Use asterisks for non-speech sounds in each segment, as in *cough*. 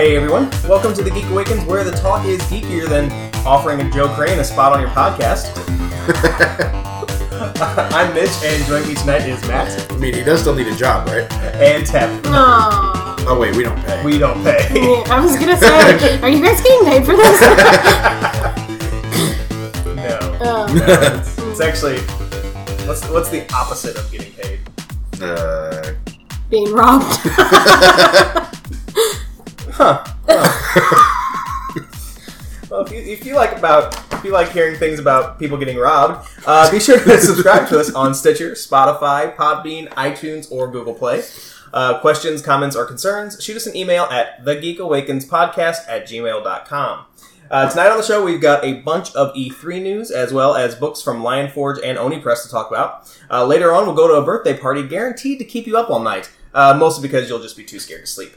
Hey everyone, welcome to the Geek Awakens, where the talk is geekier than offering a Joe Crane a spot on your podcast. *laughs* I'm Mitch, and joining me tonight is Matt I mean, he does still need a job, right? and Tep. Aww. Oh wait, we don't pay. We don't pay. *laughs* I was gonna say, are you guys getting paid for this? *laughs* no. Oh. It's, it's actually what's what's the opposite of getting paid? uh, Being robbed. Like about if you like hearing things about people getting robbed, uh, be sure to *laughs* subscribe to us on Stitcher, Spotify, Podbean, iTunes, or Google Play. Uh, questions, comments, or concerns, shoot us an email at thegeekawakenspodcast at gmail.com. Uh, tonight on the show, we've got a bunch of E3 news as well as books from Lion Forge and Oni Press to talk about. Uh, later on, we'll go to a birthday party guaranteed to keep you up all night, uh, mostly because you'll just be too scared to sleep.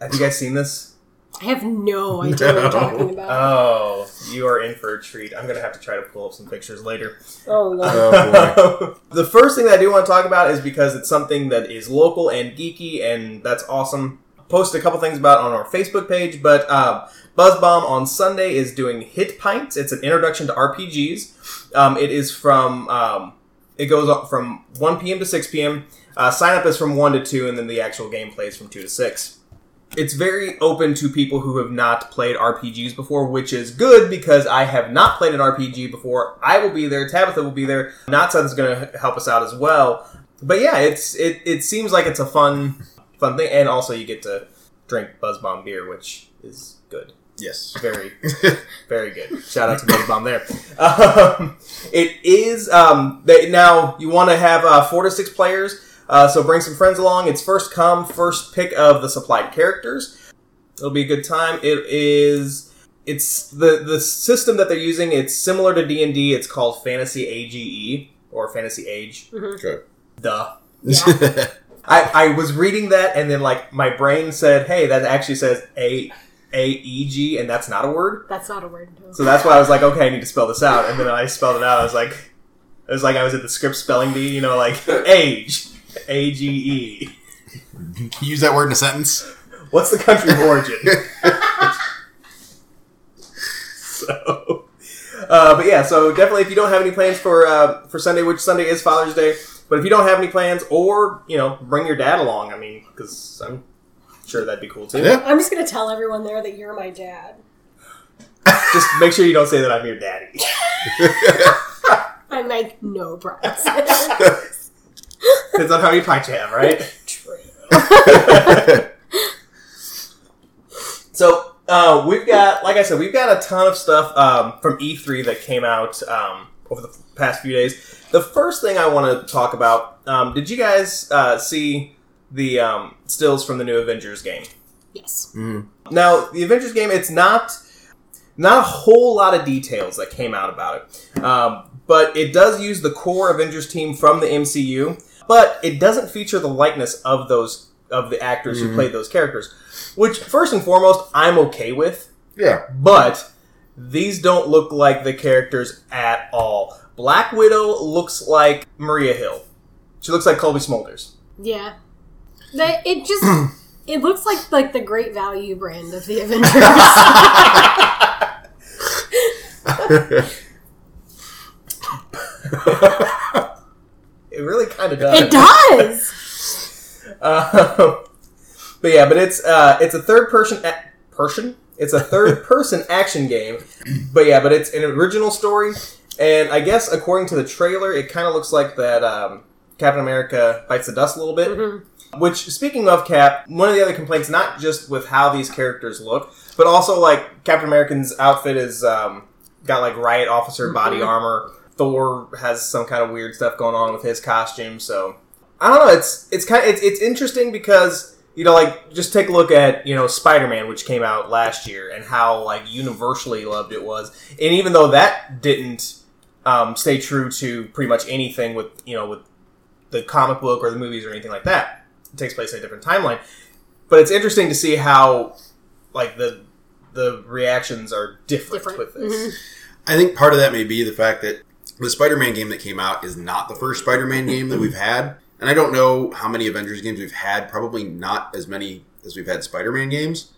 Have you guys seen this? I have no *laughs* idea what you're talking about. Oh, you are in for a treat. I'm gonna have to try to pull up some pictures later. oh, Lord. *laughs* oh the first thing that I do want to talk about is because it's something that is local and geeky, and that's awesome. Post a couple things about it on our Facebook page, but uh, BuzzBomb on Sunday is doing Hit Pints. It's an introduction to RPGs. Um, it is from um, it goes up from 1 p.m. to 6 p.m. Uh, sign up is from 1 to 2, and then the actual gameplay is from 2 to 6 it's very open to people who have not played RPGs before, which is good because I have not played an RPG before. I will be there. Tabitha will be there. Natson's going to help us out as well. But yeah, it's it, it seems like it's a fun fun thing, and also you get to drink Buzz Bomb beer, which is good. yes. Very *laughs* very good. Shout out to Buzz Bomb there. *laughs* Um, it is um, they, now you want to have uh, four to six players. Uh, so bring some friends along. It's first come, first pick of the supplied characters. It'll be a good time. It is. It's the the system that they're using. It's similar to D and D. It's called Fantasy AGE or Fantasy Age. Okay. Duh. Yeah. *laughs* I, I was reading that and then like my brain said, "Hey, that actually says A A E G, and that's not a word." That's not a word. No. So that's why I was like, "Okay, I need to spell this out." And then I spelled it out. I was like, it was like I was at the script spelling bee, you know, like *laughs* age, A G E. Use that word in a sentence? What's the country of origin? *laughs* so, uh, but yeah, so definitely, if you don't have any plans for uh, for Sunday, which Sunday is Father's Day, but if you don't have any plans, or you know, bring your dad along. I mean, because I'm sure that'd be cool too. Yeah. I'm just gonna tell everyone there that you're my dad. Just make sure you don't say that I'm your daddy. *laughs* I'm like, no promises. *laughs* Depends on how many pints you have, right? True. *laughs* So uh, we've got, like I said, we've got a ton of stuff um, from E3 that came out um, over the past few days. The first thing I want to talk about: um, Did you guys uh, see the um, stills from the new Avengers game? Yes. Mm. Now, the Avengers game, it's not not a whole lot of details that came out about it, um, but it does use the core Avengers team from the MCU, but it doesn't feature the likeness of those of the actors who Mhm. played those characters. Which, first and foremost, I'm okay with, Yeah. but these don't look like the characters at all. Black Widow looks like Maria Hill. She looks like Cobie Smulders. Yeah. They, it just *clears throat* it looks like like the great value brand of the *laughs* Avengers. *laughs* *laughs* It really kind of does. it does. Uh, *laughs* but yeah, but it's uh, it's a third person a- person. It's a third *laughs* person action game. But yeah, but it's an original story, and I guess according to the trailer, it kind of looks like that um, Captain America bites the dust a little bit. Mhm. Which, speaking of Cap, one of the other complaints, not just with how these characters look, but also like Captain American's outfit is um, got like riot officer body Mhm. armor. Thor has some kind of weird stuff going on with his costume. So I don't know. It's it's kind of it's, it's interesting because you know like just take a look at you know Spider Man, which came out last year, and how like universally loved it was. And even though that didn't um, stay true to pretty much anything with you know with the comic book or the movies or anything like that, it takes place in a different timeline. But it's interesting to see how like the the reactions are different, Different. with this. Mhm. I think part of that may be the fact that the Spider-Man game that came out is not the first Spider-Man game that we've had, and I don't know how many Avengers games we've had. Probably not as many as we've had Spider-Man games.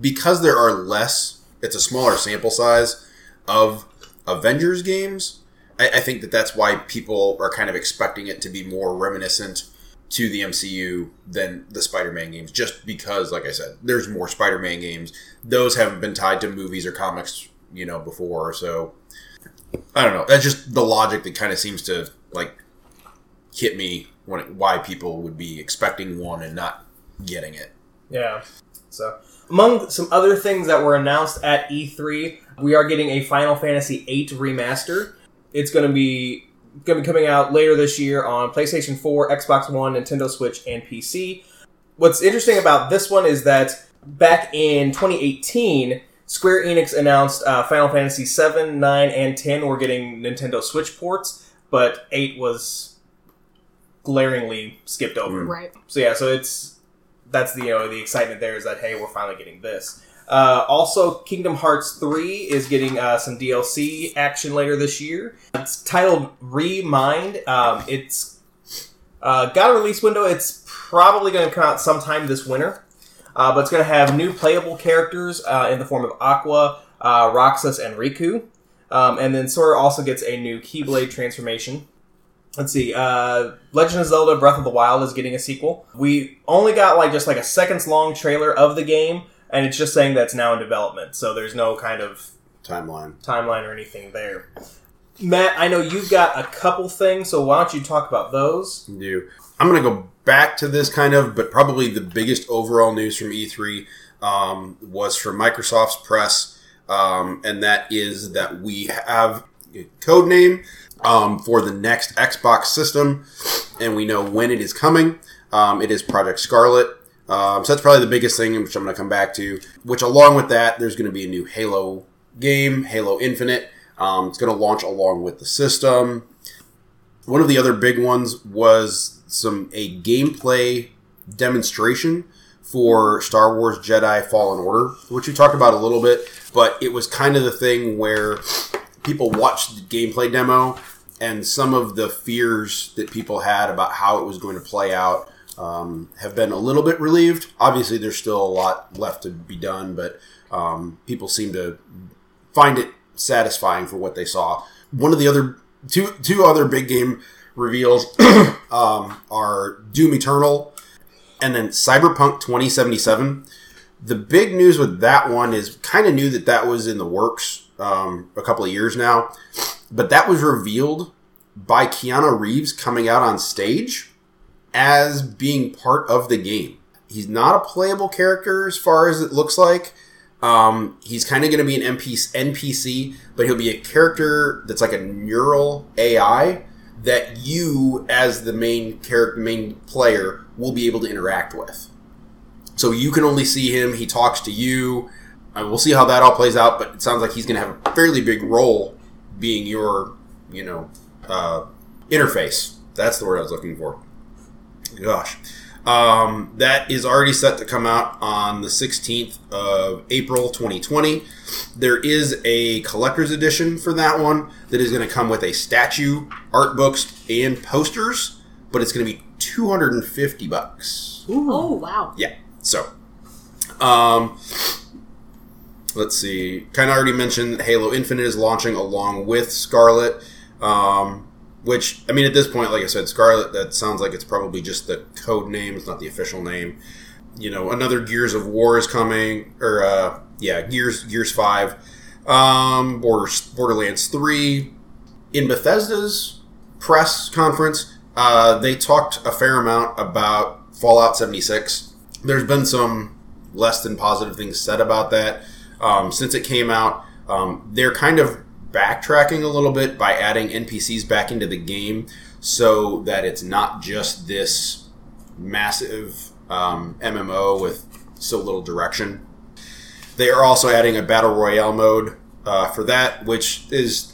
because there are less, it's a smaller sample size of Avengers games. I, I think that that's why people are kind of expecting it to be more reminiscent to the MCU than the Spider-Man games, just because, like I said, there's more Spider-Man games. Those haven't been tied to movies or comics, you know, before. So I don't know. That's just the logic that kind of seems to like hit me when it, why people would be expecting one and not getting it. Yeah. So, among some other things that were announced at E3, we are getting a Final Fantasy VIII remaster. It's going to be going to be coming out later this year on PlayStation 4, Xbox One, Nintendo Switch, and PC. What's interesting about this one is that back in 2018, Square Enix announced uh, Final Fantasy 7, 9, and 10 were getting Nintendo Switch ports, but 8 was glaringly skipped over. Right. So yeah, so it's that's the you know the excitement there is that hey we're finally getting this. Uh, also, Kingdom Hearts three is getting uh, some DLC action later this year. It's titled Remind. Um, it's uh, got a release window. It's probably going to come out sometime this winter, uh, but it's going to have new playable characters uh, in the form of Aqua, uh, Roxas, and Riku. Um, and then Sora also gets a new Keyblade transformation. Let's see. Uh, Legend of Zelda: Breath of the Wild is getting a sequel. We only got like just like a seconds long trailer of the game, and it's just saying that's now in development. So there's no kind of Timeline. timeline or anything there. Matt, I know you've got a couple things, so why don't you talk about those? do. I'm going to go back to this kind of, but probably the biggest overall news from E3 um, was from Microsoft's press, um, and that is that we have a code name um, for the next Xbox system, and we know when it is coming. Um, it is Project Scarlet. Um, so that's probably the biggest thing, which I'm going to come back to. Which, along with that, there's going to be a new Halo game, Halo Infinite. Um, it's going to launch along with the system. One of the other big ones was some a gameplay demonstration for Star Wars Jedi Fallen Order, which we talked about a little bit, but it was kind of the thing where people watched the gameplay demo and some of the fears that people had about how it was going to play out um, have been a little bit relieved. Obviously, there's still a lot left to be done, but um, people seem to find it satisfying for what they saw. One of the other two two other big game reveals *clears throat* um, are Doom Eternal and then Cyberpunk 2077. The big news with that one is kind of knew that that was in the works um, a couple of years now, but that was revealed by Keanu Reeves coming out on stage as being part of the game. He's not a playable character as far as it looks like. Um, he's kind of going to be an NPC, NPC, but he'll be a character that's like a neural AI that you, as the main character, main player, will be able to interact with. So you can only see him. He talks to you. Uh, we'll see how that all plays out, but it sounds like he's going to have a fairly big role, being your, you know, uh, interface. That's the word I was looking for. Gosh. Um, that is already set to come out on the 16th of April 2020. There is a collector's edition for that one that is going to come with a statue, art books, and posters, but it's going to be 250 bucks. Oh wow. Yeah. So, um, let's see. Kind of already mentioned Halo Infinite is launching along with Scarlet. Um, which I mean, at this point, like I said, Scarlet. That sounds like it's probably just the code name. It's not the official name. You know, another Gears of War is coming, or uh, yeah, Gears Gears Five, um, Borders, Borderlands Three. In Bethesda's press conference, uh, they talked a fair amount about Fallout 76. There's been some less than positive things said about that um, since it came out. Um, they're kind of backtracking a little bit by adding NPCs back into the game so that it's not just this massive um, MMO with so little direction. They are also adding a battle royale mode uh, for that, which is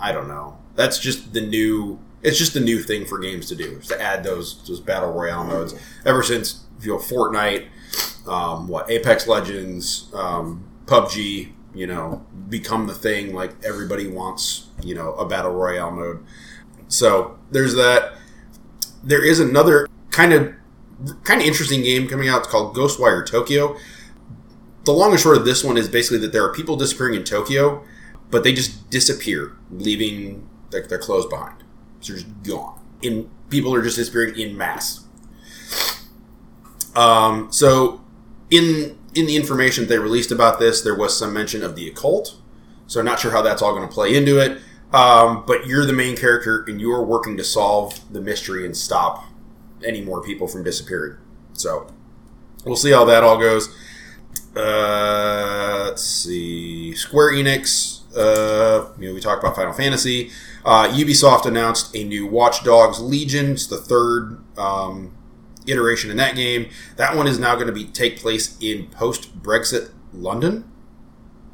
I don't know. That's just the new. It's just the new thing for games to do is to add those those battle royale modes. Ever since you know Fortnite, um, what Apex Legends, um, PUBG, you know, become the thing. Like everybody wants, you know, a battle royale mode. So there's that. There is another kind of kind of interesting game coming out. It's called Ghostwire Tokyo. the long and short of this one is basically that there are people disappearing in Tokyo, but they just disappear, leaving their, their clothes behind. So they're just gone. In people are just disappearing in mass. Um, so in in the information they released about this, there was some mention of the occult. So I'm not sure how that's all going to play into it. Um, but you're the main character, and you're working to solve the mystery and stop any more people from disappearing. So we'll see how that all goes. Uh, let's see. Square Enix. Uh, you know, we talked about Final Fantasy. Uh, Ubisoft announced a new Watch Dogs Legion. It's the third um, iteration in that game. That one is now going to be take place in post Brexit London.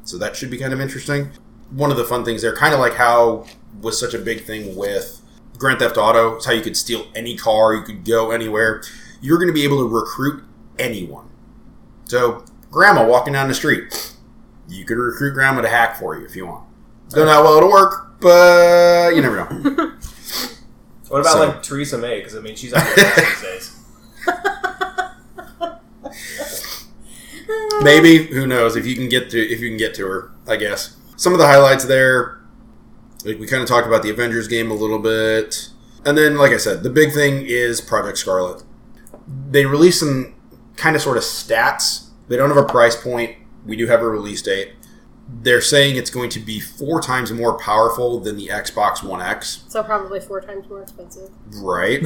So that should be kind of interesting. One of the fun things there, kind of like how was such a big thing with Grand Theft Auto, it's how you could steal any car, you could go anywhere. You're going to be able to recruit anyone. So, grandma walking down the street, you could recruit grandma to hack for you if you want. Don't know how well it'll work, but you never know. *laughs* What about So- like Theresa May? Because I mean, she's out there *laughs* these days. *laughs* Maybe who knows if you can get to if you can get to her. I guess some of the highlights there. Like we kind of talked about the Avengers game a little bit, and then like I said, the big thing is Project Scarlet. They released some kind of sort of stats. They don't have a price point. We do have a release date. They're saying it's going to be four times more powerful than the Xbox One X. So probably four times more expensive. Right.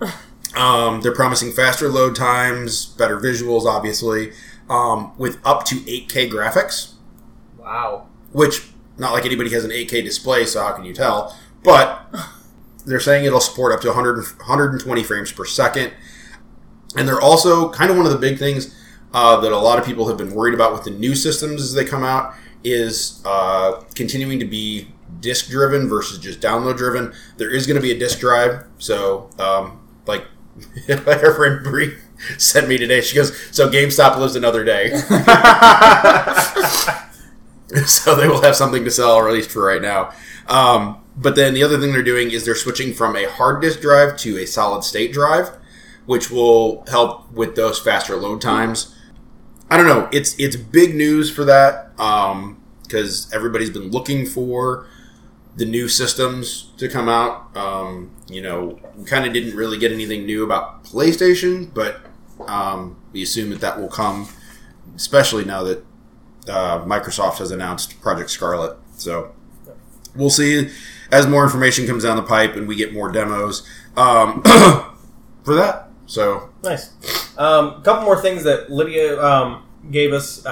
*laughs* um, they're promising faster load times, better visuals, obviously, um, with up to 8K graphics, Wow. which not like anybody has an 8K display, so how can you tell? But they're saying it'll support up to 100, 120 frames per second. And they're also kind of one of the big things uh, that a lot of people have been worried about with the new systems as they come out is uh, continuing to be disk driven versus just download driven. There is going to be a disk drive, so um, like *laughs* our friend Bree sent me today. She goes, "So GameStop lives another day." *laughs* *laughs* so they will have something to sell, or at least for right now. Um, but then the other thing they're doing is they're switching from a hard disk drive to a solid state drive, which will help with those faster load times. I don't know. It's it's big news for that because everybody's been looking for the new systems to come out. Um, you know, we kind of didn't really get anything new about PlayStation, but um, we assume that that will come, especially now that uh, Microsoft has announced Project Scarlet. So we'll see as more information comes down the pipe and we get more demos um, *coughs* for that. So Nice. Um, a couple more things that Lydia um, gave us.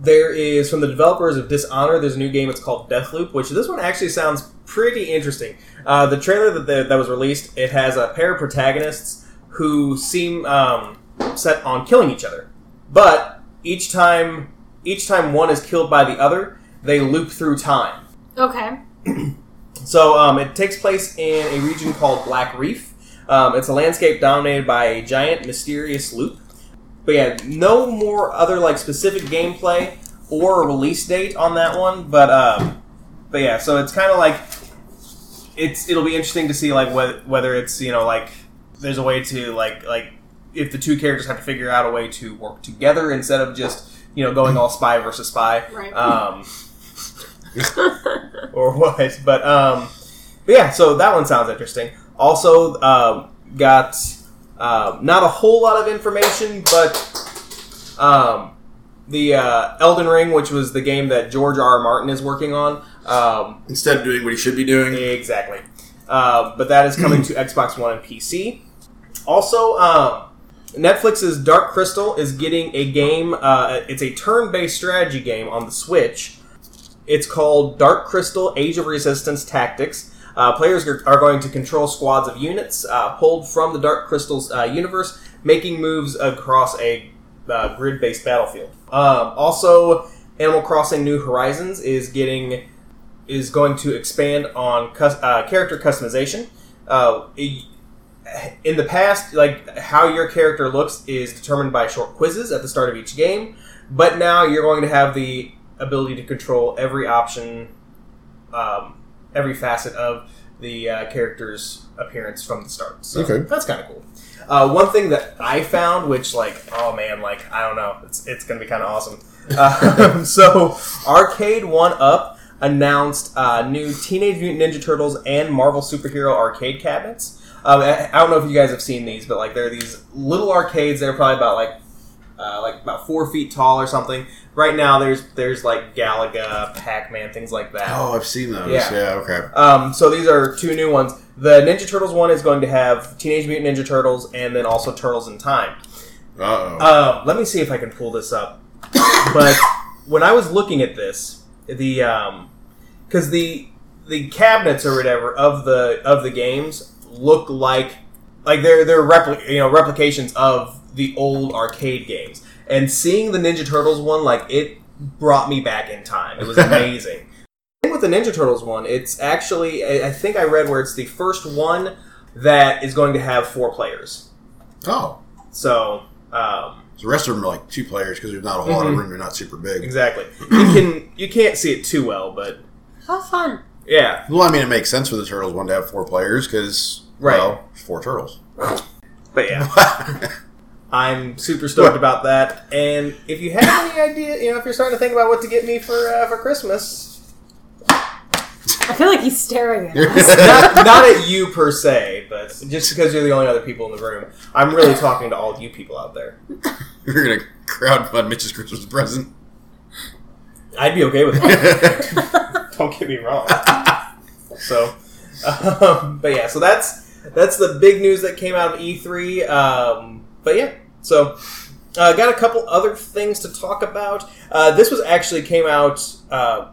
There is from the developers of Dishonor. There's a new game. It's called Deathloop, which this one actually sounds pretty interesting. Uh, the trailer that the, that was released, it has a pair of protagonists who seem um, set on killing each other, but each time each time one is killed by the other, they loop through time. Okay. *clears throat* So um, it takes place in a region called Black Reef. Um, it's a landscape dominated by a giant mysterious loop. But yeah, no more other like specific gameplay or a release date on that one. But um, but yeah, so it's kind of like it's it'll be interesting to see like whether whether it's you know like there's a way to like like if the two characters have to figure out a way to work together instead of just you know going all spy versus spy. Right. Um, *laughs* or what? But um, but yeah, so that one sounds interesting. Also, um, got um, not a whole lot of information, but um, the uh, Elden Ring, which was the game that George R. R. Martin is working on. Um, instead of doing what he should be doing, Exactly. Uh, but that is coming to Xbox One and PC. Also, um, Netflix's Dark Crystal is getting a game. Uh, it's a turn-based strategy game on the Switch. It's called Dark Crystal: Age of Resistance Tactics. Uh, players are, going to control squads of units uh, pulled from the Dark Crystal's uh, universe, making moves across a uh, grid-based battlefield. Um, also, Animal Crossing: New Horizons is getting is going to expand on cus- uh, character customization. Uh, in the past, like how your character looks is determined by short quizzes at the start of each game, but now you're going to have the ability to control every option, um, every facet of the uh, character's appearance from the start. So Okay. that's kind of cool. Uh, one thing that I found, which like, oh man, like I don't know, it's it's gonna be kind of awesome. Um, *laughs* *laughs* so, Arcade1Up announced uh, new Teenage Mutant Ninja Turtles and Marvel superhero arcade cabinets. Um, I, I don't know if you guys have seen these, but like there are these little arcades. They're probably about like uh, like about four feet tall or something. Right now, there's there's like Galaga, Pac Man, things like that. Oh, I've seen those. Yeah. Yeah. okay. Um, so these are two new ones. The Ninja Turtles one is going to have Teenage Mutant Ninja Turtles and then also Turtles in Time. Uh oh. Uh, let me see if I can pull this up. *coughs* But when I was looking at this, the because the the cabinets or whatever of the of the games look like like they're they're repli- you know replications of the old arcade games. And seeing the Ninja Turtles one, like it brought me back in time. It was *laughs* amazing. thing with the Ninja Turtles one, it's actually I I think I read where it's the first one that is going to have four players. oh. So um, So the rest of them are like two players because there's not a whole lot of Mhm. room. They're not super big. exactly. You can you can't see it too well, but How fun. yeah. Well, I mean, it makes sense for the turtles one to have four players because Right. well, four turtles. But yeah, *laughs* I'm super stoked about that. And if you have any idea, you know, if you're starting to think about what to get me for uh, for Christmas, I feel like he's staring at *laughs* us. not, not at you per se, but just because you're the only other people in the room, I'm really talking to all you people out there. You're gonna crowdfund Mitch's Christmas present. I'd be okay with that. *laughs* Don't get me wrong. So, um, but yeah, so that's that's the big news that came out of E3. Um, but yeah, so uh, got a couple other things to talk about. Uh, this was actually came out uh,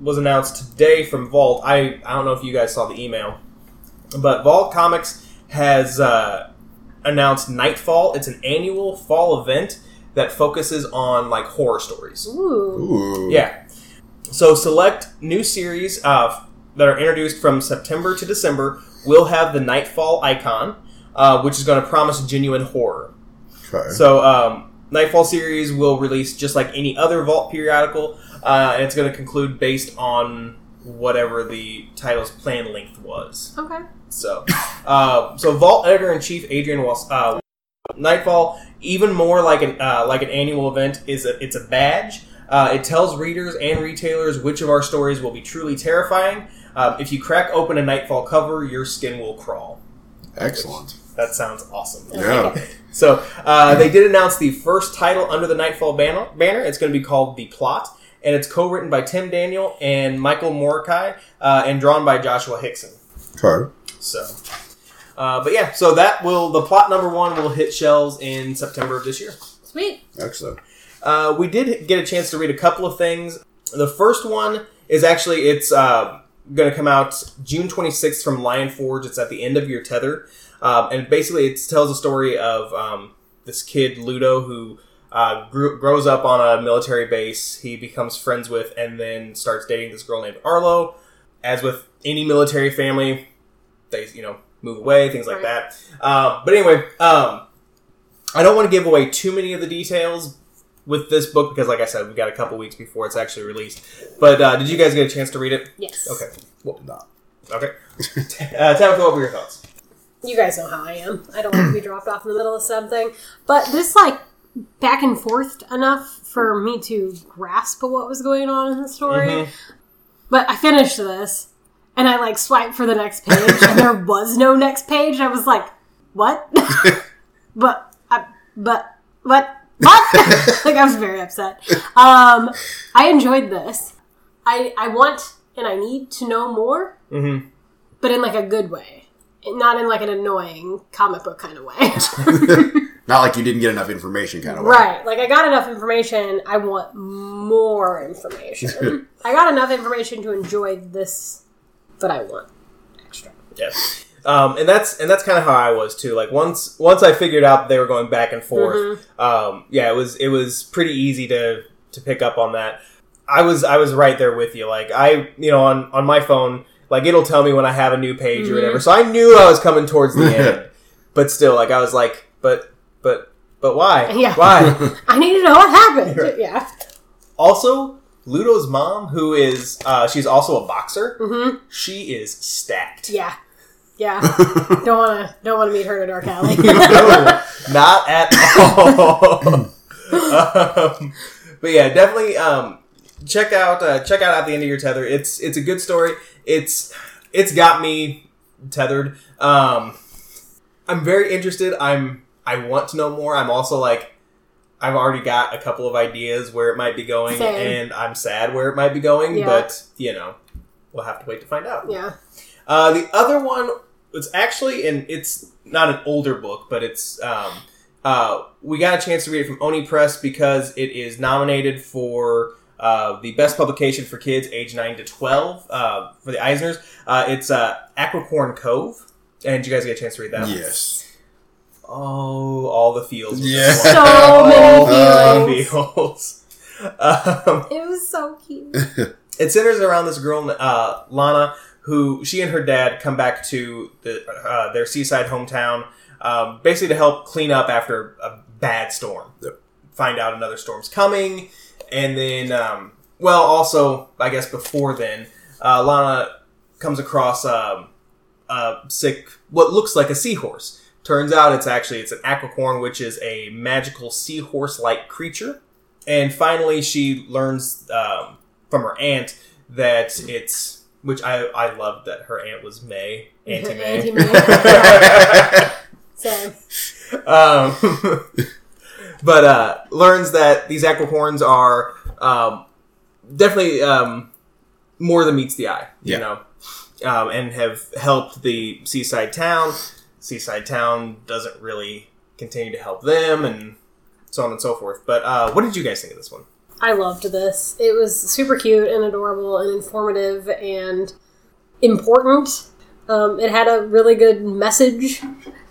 was announced today from Vault. I I don't know if you guys saw the email, but Vault Comics has uh, announced Nightfall. It's an annual fall event that focuses on like horror stories. Ooh. Ooh. Yeah. So select new series uh, that are introduced from September to December will have the Nightfall icon, uh, which is going to promise genuine horror. Okay. So um, Nightfall series will release just like any other Vault periodical, uh, and it's going to conclude based on whatever the title's planned length was. Okay. So, uh, so Vault editor in chief Adrian Wals- uh, Nightfall, even more like an uh, like an annual event, is a, it's a badge. Uh, it tells readers and retailers which of our stories will be truly terrifying. Um, if you crack open a Nightfall cover, your skin will crawl. Excellent. That sounds awesome. Yeah. So uh, they did announce the first title under the Nightfall banner. banner. It's going to be called The Plot, and it's co-written by Tim Daniel and Michael Moreci, uh, and drawn by Joshua Hixson. Okay. So, uh, but yeah, so that will the plot number one will hit shelves in September of this year. Sweet. Excellent. Uh, we did get a chance to read a couple of things. The first one is actually it's uh, going to come out June 26th from Lion Forge. It's at the end of your tether, um, and basically it tells a story of um, this kid Ludo who. Uh, grew, grows up on a military base. He becomes friends with, and then starts dating this girl named Arlo. As with any military family, they you know move away, things like Right. that. Um, but anyway, um, I don't want to give away too many of the details with this book because, like I said, we've got a couple weeks before it's actually released. But uh, did you guys get a chance to read it? Yes. Okay. Well, Not. okay. *laughs* uh, Tabitha, what were your thoughts? You guys know how I am. I don't like to be *clears throat* dropped off in the middle of something. But this, like, back and forth enough for me to grasp what was going on in the story. Mhm. But I finished this, and I, like, swiped for the next page, and there *laughs* was no next page. I was like, what? *laughs* but, I, but, what? What? *laughs* like, I was very upset. Um, I enjoyed this. I, I want and I need to know more, Mm-hmm. but in, like, a good way. Not in, like, an annoying comic book kind of way. *laughs* *laughs* Not like you didn't get enough information, kind of. way. Right. Like I got enough information. I want more information. *laughs* I got enough information to enjoy this, but I want extra. Yeah. Um, and that's and that's kind of how I was too. Like once once I figured out they were going back and forth, um, yeah, it was it was pretty easy to to pick up on that. I was I was right there with you. Like I you know on on my phone, like it'll tell me when I have a new page or whatever. So I knew I was coming towards the *laughs* end, but still, like I was like, but but but why? Yeah. Why? *laughs* *laughs* I need to know what happened. Yeah. also, Ludo's mom, who is uh, she's also a boxer, hmm she is stacked. Yeah. Yeah. don't want to don't want to meet her in a dark alley. no, not at all. um, but yeah, definitely um, check out uh, check out at the end of your tether. It's it's a good story. It's it's got me tethered. Um, I'm very interested. I'm I want to know more. I'm also like I've already got a couple of ideas where it might be going, Same. and I'm sad where it might be going. Yeah. But you know, we'll have to wait to find out. yeah. Uh, the other one was actually, and it's not an older book, but it's um, uh, we got a chance to read it from Oni Press because it is nominated for uh, the best publication for kids age nine to twelve uh, for the Eisners. Uh, it's uh, Aquicorn Cove, and did you guys get a chance to read that? Yes. Oh, all the feels. Yeah. So many All the feels. *laughs* um, It was so cute. *laughs* it centers around this girl, uh, Lana, who she and her dad come back to the, uh, their seaside hometown, um, basically to help clean up after a bad storm. Yep. Find out another storm's coming, and then, um, well, also I guess before then, uh, Lana comes across um, a sick, what looks like a seahorse. Turns out it's actually it's an aquicorn, which is a magical seahorse-like creature. And finally, she learns um, from her aunt that it's which I I loved that her aunt was May *laughs* Auntie May. Auntie May. *laughs* So *laughs* um, but uh, learns that these aquicorns are um, definitely um, more than meets the eye. You know, um, and have helped the seaside town. Seaside town doesn't really continue to help them, and so on and so forth. But uh, what did you guys think of this one? I loved this. It was super cute and adorable and informative and important. Um, it had a really good message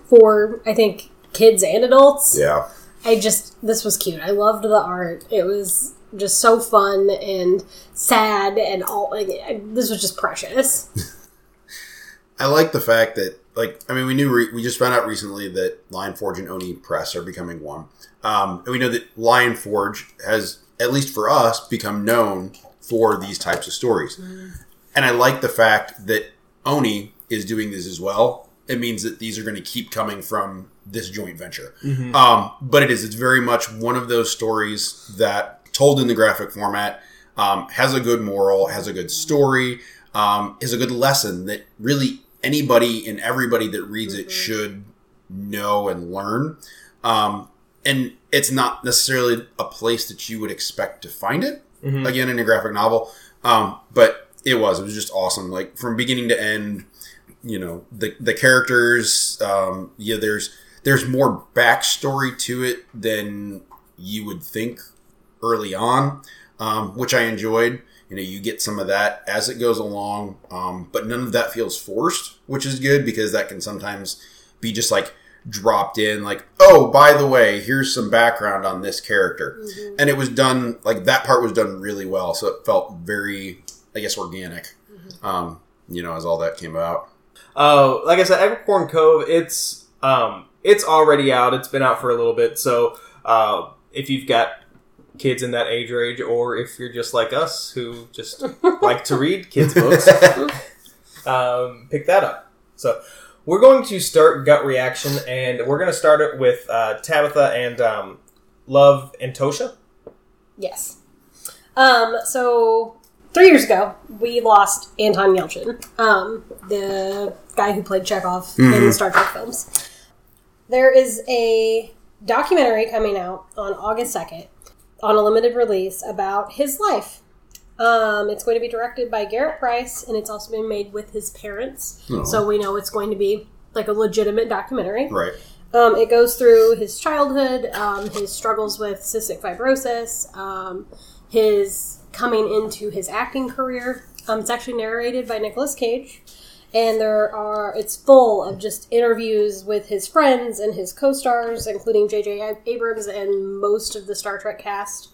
for I think kids and adults. Yeah. I just this was cute. I loved the art. It was just so fun and sad and all. Like, this was just precious. *laughs* I like the fact that, like, I mean, we knew re- we just found out recently that Lion Forge and Oni Press are becoming one, um, and we know that Lion Forge has, at least for us, become known for these types of stories. And I like the fact that Oni is doing this as well. It means that these are going to keep coming from this joint venture. Um, but it is, it's very much one of those stories that, told in the graphic format, um, has a good moral, has a good story, um, is a good lesson that really anybody and everybody that reads it should know and learn. Um, and it's not necessarily a place that you would expect to find it again in a graphic novel. Um, but it was, it was just awesome. Like from beginning to end, you know, the, the characters, um, yeah, there's, there's more backstory to it than you would think early on, um, which I enjoyed. You know, you get some of that as it goes along, um, but none of that feels forced, which is good because that can sometimes be just like dropped in, like, oh, by the way, here's some background on this character. And it was done, like, that part was done really well. So it felt very, I guess, organic, um, you know, as all that came about. Uh, like I said, Aquicorn Cove. It's um, it's already out. It's been out for a little bit. So uh, if you've got kids in that age range, or if you're just like us who just *laughs* like to read kids books, *laughs* um, pick that up. So we're going to start gut reaction, and we're going to start it with uh, Tabitha and um, Love, Antosha. Yes. Um, so three years ago, we lost Anton Yelchin, um, the guy who played Chekov in the Star Trek films. There is a documentary coming out on August 2nd on a limited release about his life. Um, it's going to be directed by Garrett Price, and it's also been made with his parents. Oh. So we know it's going to be like a legitimate documentary. Right. Um, it goes through his childhood, um, his struggles with cystic fibrosis, um, his coming into his acting career. Um, it's actually narrated by Nicolas Cage, and there are it's full of just interviews with his friends and his co-stars, including J.J. Abrams and most of the Star Trek cast.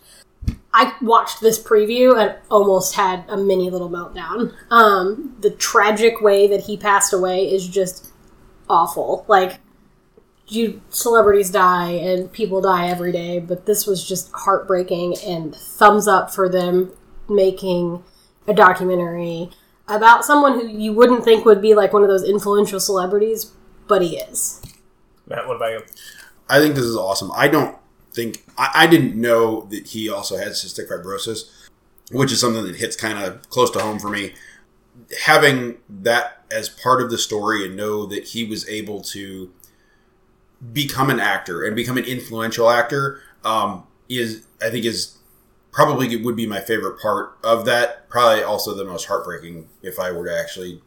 I watched this preview and almost had a mini little meltdown. Um, the tragic way that he passed away is just awful. Like you celebrities die and people die every day, but this was just heartbreaking and thumbs up for them making a documentary. about someone who you wouldn't think would be like one of those influential celebrities, but he is. Matt, what about you? I think this is awesome. I don't think I, I didn't know that he also had cystic fibrosis, which is something that hits kind of close to home for me. Having that as part of the story and know that he was able to become an actor and become an influential actor um, is I think is probably would be my favorite part of that. Probably also the most heartbreaking if I were to actually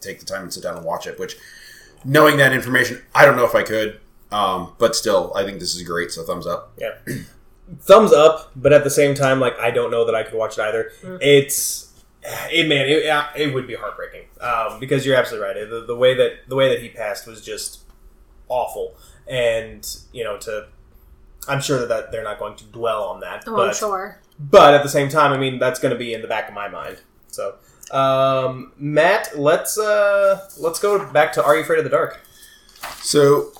take the time and sit down and watch it. Which knowing that information, I don't know if I could. Um, but still, I think this is great. So thumbs up. Yeah. *clears throat* Thumbs up, but at the same time, like I don't know that I could watch it either. It's it man, it, yeah, it would be heartbreaking um, because you're absolutely right. The, the way that the way that he passed was just awful, and you know to. I'm sure that, that they're not going to dwell on that, Oh, but I'm sure. but at the same time, I mean that's going to be in the back of my mind. So, um, Matt, let's uh, let's go back to Are You Afraid of the Dark? So,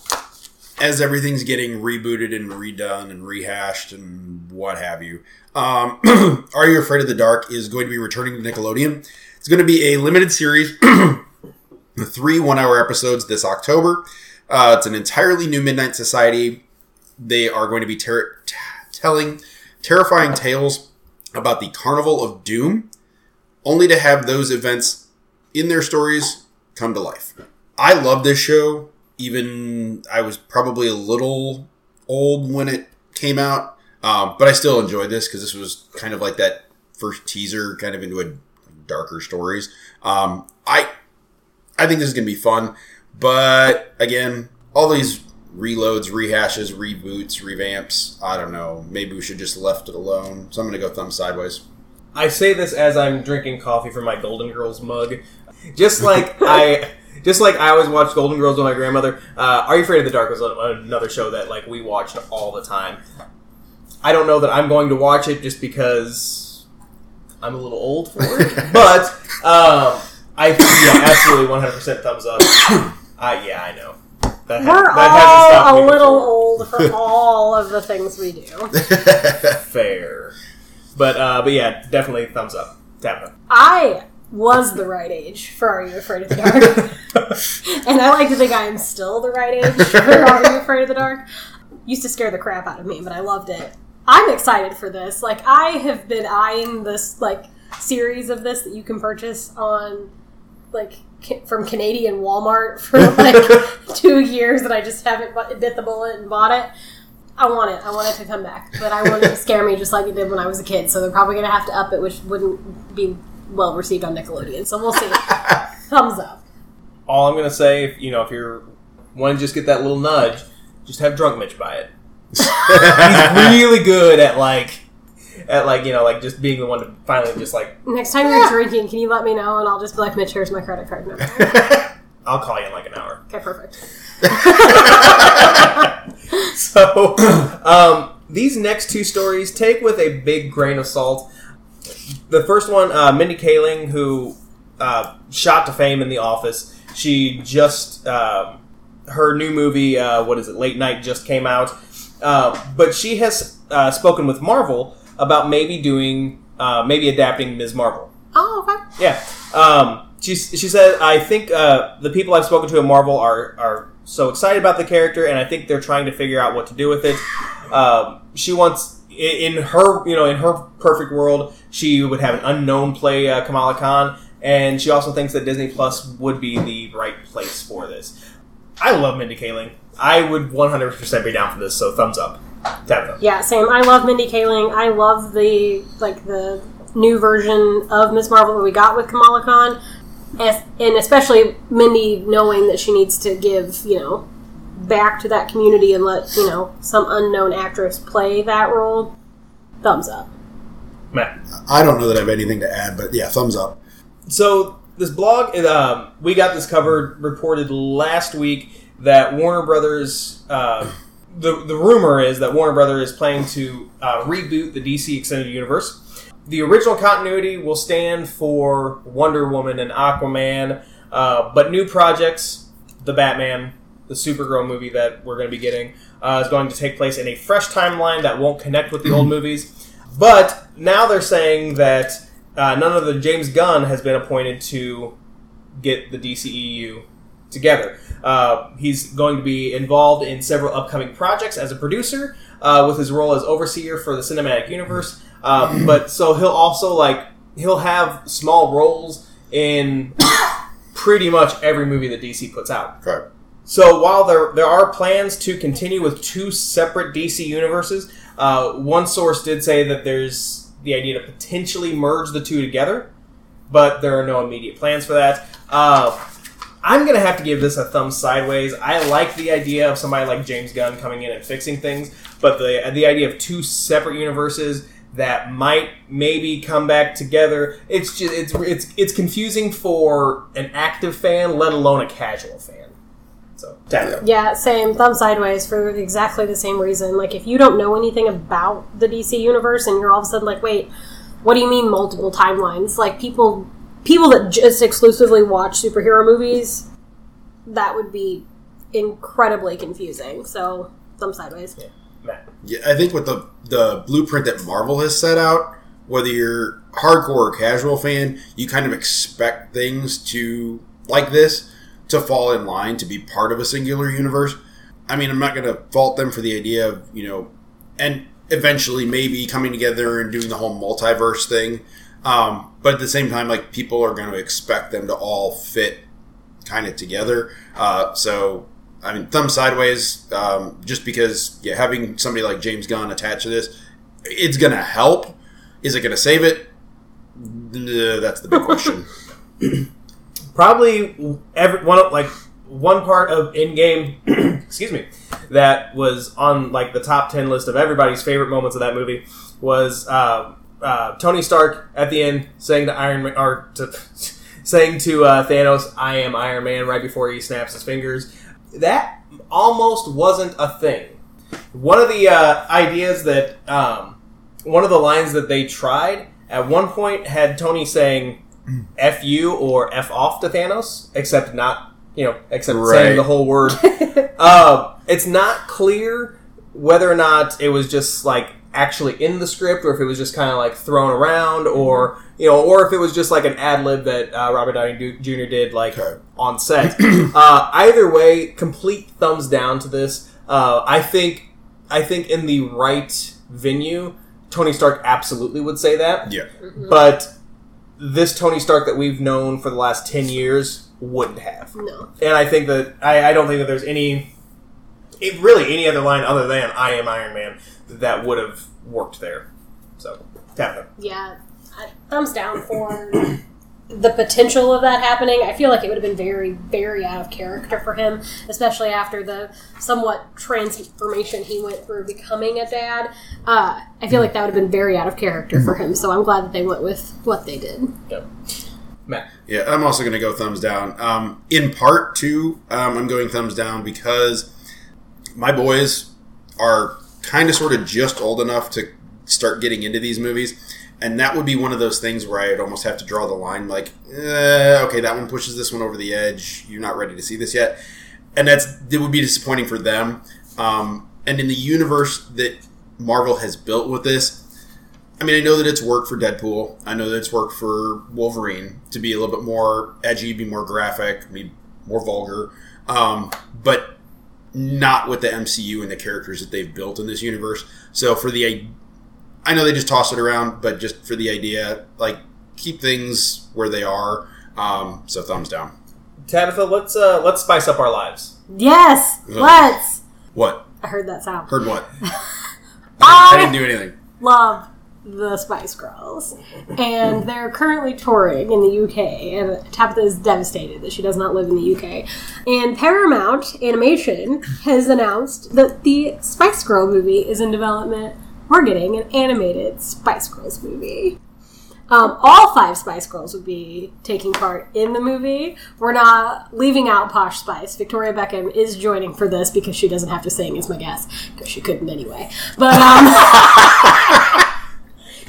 as everything's getting rebooted and redone and rehashed and what have you, um, *clears throat* Are You Afraid of the Dark is going to be returning to Nickelodeon. It's going to be a limited series, *clears throat* three one hour episodes this October. Uh, it's an entirely new Midnight Society. They are going to be ter- t- telling terrifying tales about the Carnival of Doom, only to have those events in their stories come to life. I love this show. Even I was probably a little old when it came out, um, but I still enjoyed this because this was kind of like that first teaser, kind of into a darker stories. Um, I I think this is gonna be fun, but again, all these reloads, rehashes, reboots, revamps. I don't know. Maybe we should just left it alone. So I'm gonna go thumb sideways. I say this as I'm drinking coffee from my Golden Girls mug. Just like *laughs* I, just like I always watched Golden Girls with my grandmother. Uh, Are You Afraid of the Dark was a- another show that like we watched all the time. I don't know that I'm going to watch it just because I'm a little old for it, *laughs* but um, I yeah, absolutely 100 percent thumbs up. *coughs* Uh, yeah, I know. That, ha- We're that all a little *laughs* old for all of the things we do. *laughs* fair, but uh, but yeah, definitely thumbs up. Tabitha. I was the right age for Are You Afraid of the Dark? *laughs* and I like to think I am still the right age for Are You Afraid of the Dark? Used to scare the crap out of me, but I loved it. I'm excited for this. Like I have been eyeing this like series of this that you can purchase on like from Canadian Walmart *laughs* for like *laughs* two years, and I just haven't bu- bit the bullet and bought it. I want it. I want it to come back, but I want it to scare me just like it did when I was a kid. So they're probably going to have to up it, which wouldn't be well received on Nickelodeon. So we'll see. *laughs* Thumbs up. all I'm gonna say, if you know, if you're want to just get that little nudge, just have Drunk Mitch buy it. He's really good at like, at like you know, like just being the one to finally just like, Next time you're drinking, can you let me know, and I'll just be like, Mitch, here's my credit card number. *laughs* I'll call you in like an hour. Okay, perfect. *laughs* So, um, these next two stories take with a big grain of salt. The first one, uh, Mindy Kaling, who uh, shot to fame in The Office, she just um, her new movie, uh, what is it, Late Night, just came out. Uh, but she has uh, spoken with Marvel about maybe doing, uh, maybe adapting Ms. Marvel. Oh, okay. Yeah. Um, she, she said, I think uh, the people I've spoken to at Marvel are, are so excited about the character, and I think they're trying to figure out what to do with it. Um, she wants, in her, you know, in her perfect world, she would have an unknown play uh, Kamala Khan, and she also thinks that Disney Plus would be the right place for this. I love Mindy Kaling. I would 100% be down for this, so thumbs up. Tabitha. Yeah, same. I love Mindy Kaling. I love the like the new version of Miss Marvel that we got with Kamala Khan, and especially Mindy knowing that she needs to give you know back to that community and let you know some unknown actress play that role. Thumbs up. Matt. I don't know that I have anything to add, but yeah, thumbs up. So this blog, it, um, we got this covered, reported last week that Warner Brothers. Uh, the the rumor is that Warner Brothers is planning to uh, reboot the DC extended universe. The original continuity will stand for Wonder Woman and Aquaman, uh, but new projects, the Batman, the Supergirl movie that we're going to be getting, uh, is going to take place in a fresh timeline that won't connect with the old *clears throat* movies. But now they're saying that uh, none other than James Gunn has been appointed to get the DCEU together. Uh, he's going to be involved in several upcoming projects as a producer, uh, with his role as overseer for the cinematic universe. Uh, *clears throat* but so he'll also like he'll have small roles in pretty much every movie that DC puts out. Correct. So while there there are plans to continue with two separate DC universes, uh, one source did say that there's the idea to potentially merge the two together, but there are no immediate plans for that. I'm gonna have to give this a thumb sideways. I like the idea of somebody like James Gunn coming in and fixing things, but the the idea of two separate universes that might maybe come back together, it's just it's it's it's confusing for an active fan, let alone a casual fan. So, Tabitha. Yeah, same. Thumb sideways for exactly the same reason. Like, if you don't know anything about the DC universe and you're all of a sudden like, wait, what do you mean multiple timelines? Like, people people that just exclusively watch superhero movies, that would be incredibly confusing. So, thumb sideways. Matt. Yeah, I think with the the blueprint that Marvel has set out, whether you're hardcore or casual fan, you kind of expect things to like this to fall in line to be part of a singular universe. I mean, I'm not going to fault them for the idea of you know, and eventually maybe coming together and doing the whole multiverse thing. Um, but at the same time, like people are going to expect them to all fit kind of together. Uh, so I mean, thumb sideways, um, just because yeah, having somebody like James Gunn attached to this, it's gonna help. Is it gonna save it? That's the big question. *laughs* probably every one of like one part of Endgame *clears throat* excuse me that was on like the top 10 list of everybody's favorite moments of that movie was uh, uh, tony stark at the end saying to iron man or to, *laughs* saying to uh, thanos i am iron man right before he snaps his fingers that almost wasn't a thing one of the uh, ideas that um, one of the lines that they tried at one point had tony saying F you or F off to Thanos, except not, you know, except Right. saying the whole word. *laughs* uh, it's not clear whether or not it was just like actually in the script or if it was just kind of like thrown around or, you know, or if it was just like an ad lib that uh, Robert Downey Jr. did like Okay. on set. *clears throat* uh, either way, complete thumbs down to this. Uh, I think, I think in the right venue, Tony Stark absolutely would say that yeah, but this Tony Stark that we've known for the last ten years wouldn't have. No. And I think that I, I don't think that there's any, it, really any other line other than "I am Iron Man" that would have worked there. So, Tabitha. Yeah, thumbs down for the potential of that happening. I feel like it would have been very, very out of character for him, especially after the somewhat transformation he went through becoming a dad. Uh, I feel like that would have been very out of character for him. So I'm glad that they went with what they did. Yep. Matt. yeah. I'm also gonna go thumbs down. Um, in part two, um, I'm going thumbs down because my boys are kind of sort of just old enough to start getting into these movies. And that would be one of those things where I'd almost have to draw the line, like, eh, okay, that one pushes this one over the edge. You're not ready to see this yet, and that's it would be disappointing for them. Um, and in the universe that Marvel has built with this, I mean, I know that it's worked for Deadpool. I know that it's worked for Wolverine to be a little bit more edgy, be more graphic, be more vulgar, um, but not with the MCU and the characters that they've built in this universe. So for the, I know they just toss it around, but just for the idea, like keep things where they are. Um, so thumbs down. Tabitha, let's uh, let's spice up our lives. Yes, Ugh. let's. What I heard that sound. heard? What? I *laughs* I didn't do anything. love the Spice Girls, and they're currently touring in the UK. And Tabitha is devastated that she does not live in the UK. And Paramount Animation has announced that the Spice Girl movie is in development. We're getting an animated Spice Girls movie. Um, all five Spice Girls would be taking part in the movie. We're not leaving out Posh Spice. Victoria Beckham is joining for this because she doesn't have to sing, is my guess, because she couldn't anyway. But um, *laughs*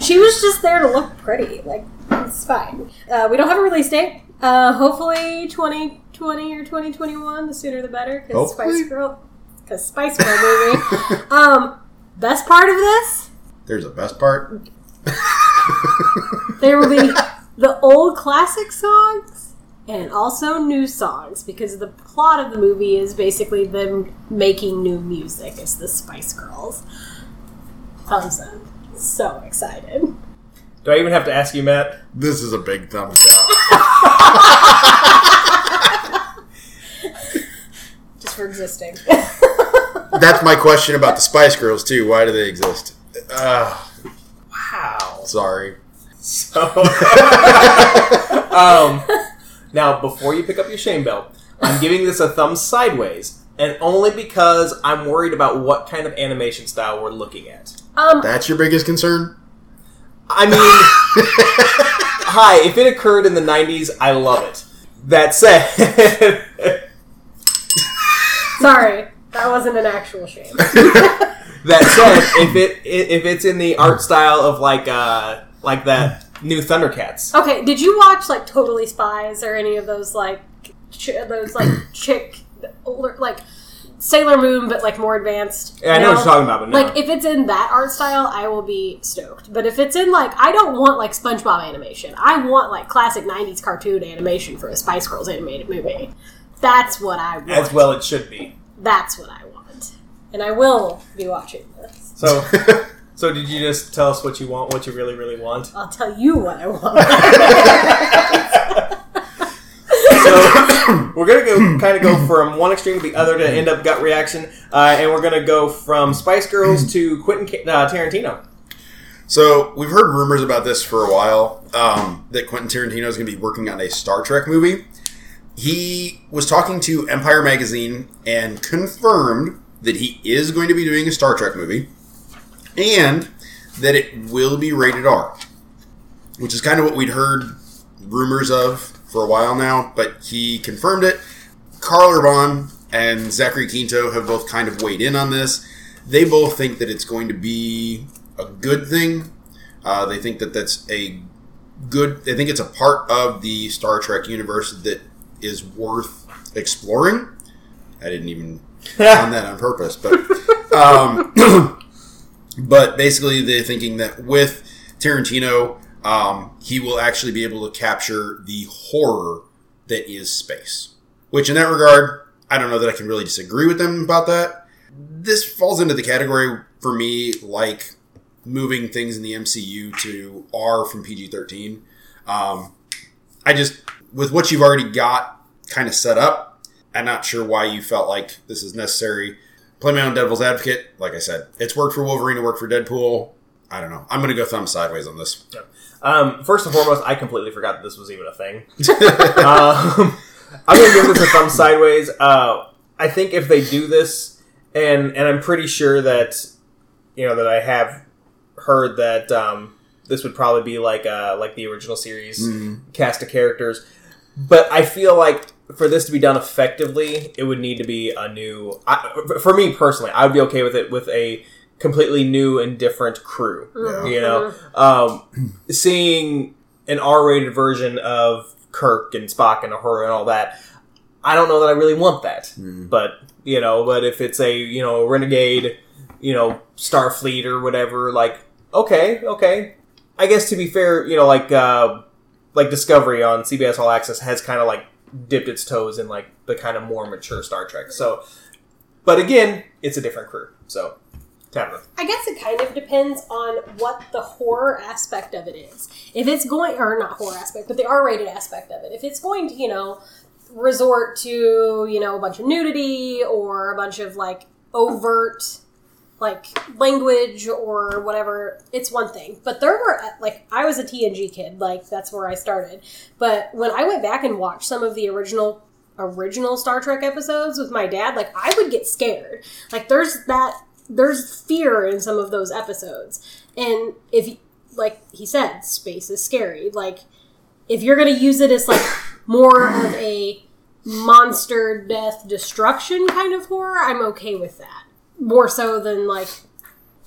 she was just there to look pretty. Like it's fine. Uh, we don't have a release date. Uh, hopefully, 2020 or 2021. The sooner the better. Because Spice Girl, because Spice Girl movie. *laughs* um, best part of this There's a best part. *laughs* there will be the old classic songs and also new songs because the plot of the movie is basically them making new music as the Spice Girls. Thumbs up. So excited. Do I even have to ask you, Matt? This is a big thumbs up. *laughs* Just for existing. *laughs* That's my question about the Spice Girls too. Why do they exist? Uh, Wow. sorry. So, *laughs* um, now before you pick up your shame belt, I'm giving this a thumb sideways, and only because I'm worried about what kind of animation style we're looking at. Um, That's your biggest concern? I mean, *laughs* hi, if it occurred in the 90s, I love it. That said, *laughs* sorry, that wasn't an actual shame. *laughs* that said, if it if it's in the art style of like uh like that new Thundercats, Okay, did you watch like Totally Spies or any of those like ch- those like chick older like Sailor Moon but like more advanced? Yeah, I know what you're talking about, but no. Like if it's in that art style, I will be stoked. But if it's in like I don't want like SpongeBob animation. I want like classic '90s cartoon animation for a Spice Girls animated movie. That's what I want. as well it should be. That's what I want, and I will be watching this. So, *laughs* so did you just tell us what you want, what you really, really want? I'll tell you what I want. *laughs* *laughs* *coughs* We're gonna go kind of go from one extreme to the other to end up gut reaction, uh, and we're gonna go from Spice Girls to Quentin uh, Tarantino. So we've heard rumors about this for a while. Um, that Quentin Tarantino is going to be working on a Star Trek movie. He was talking to Empire magazine and confirmed that he is going to be doing a Star Trek movie, and that it will be rated R, which is kind of what we'd heard rumors of for a while now. But he confirmed it. Karl Urban and Zachary Quinto have both kind of weighed in on this. They both think that it's going to be a good thing. Uh, they think that that's a good. They think it's a part of the Star Trek universe that is worth exploring. I didn't even *laughs* on that on purpose, but um, *clears throat* but basically they're thinking that with Tarantino, um, he will actually be able to capture the horror that is space. Which, in that regard, I don't know that I can really disagree with them about that. This falls into the category for me like moving things in the MCU to R from PG thirteen. Um, I just with what you've already got kind of set up, I'm not sure why you felt like this is necessary. Play my own devil's advocate. Like I said, it's worked for Wolverine, it worked for Deadpool. I don't know. I'm going to go thumb sideways on this. Um, first and foremost, I completely forgot that this was even a thing. *laughs* um, I'm gonna give this a thumb sideways. Uh, I think if they do this, and and I'm pretty sure that you know that I have heard that um, this would probably be like uh, like the original series cast of characters, but I feel like for this to be done effectively, it would need to be a new. I, for me personally, I would be okay with it with a completely new and different crew. Yeah. You know, um, *clears throat* seeing an R-rated version of Kirk and Spock and Uhura and all that. I don't know that I really want that, but you know, but if it's a you know renegade, you know Starfleet or whatever, like okay, okay. I guess to be fair, you know, like uh, like Discovery on CBS All Access has kind of like dipped its toes in like the kind of more mature Star Trek. So, but again, it's a different crew. So, I guess it kind of depends on what the horror aspect of it is. If it's going, or not horror aspect, but the R rated aspect of it. If it's going to, you know, resort to, you know, a bunch of nudity or a bunch of like overt like language or whatever, it's one thing. But there were like I was a TNG kid, like that's where I started. But when I went back and watched some of the original original Star Trek episodes with my dad, like I would get scared. Like there's that there's fear in some of those episodes. And if like he said, space is scary. Like if you're going to use it as like more of a monster death destruction kind of horror, I'm okay with that. More so than like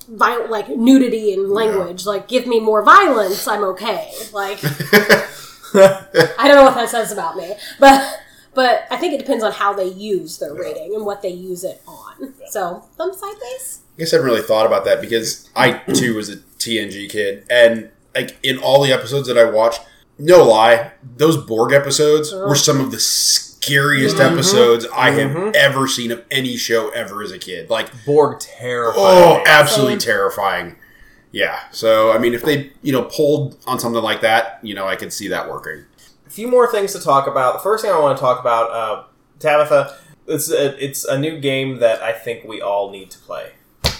viol- like nudity and language. Like give me more violence, I'm okay. Like *laughs* I don't know what that says about me, but but I think it depends on how they use their rating and what they use it on. So thumb sideways. I guess I haven't really thought about that because I too was a TNG kid, and like in all the episodes that I watched, no lie, those Borg episodes were some of the scariest episodes I have Mhm. ever seen of any show ever as a kid. Like, Borg terrifying. oh, absolutely Same. terrifying. Yeah. So, I mean, if they, you know, pulled on something like that, you know, I could see that working. Few more things to talk about. The first thing I want to talk about, uh, Tabitha, it's a, it's a new game that I think we all need to play.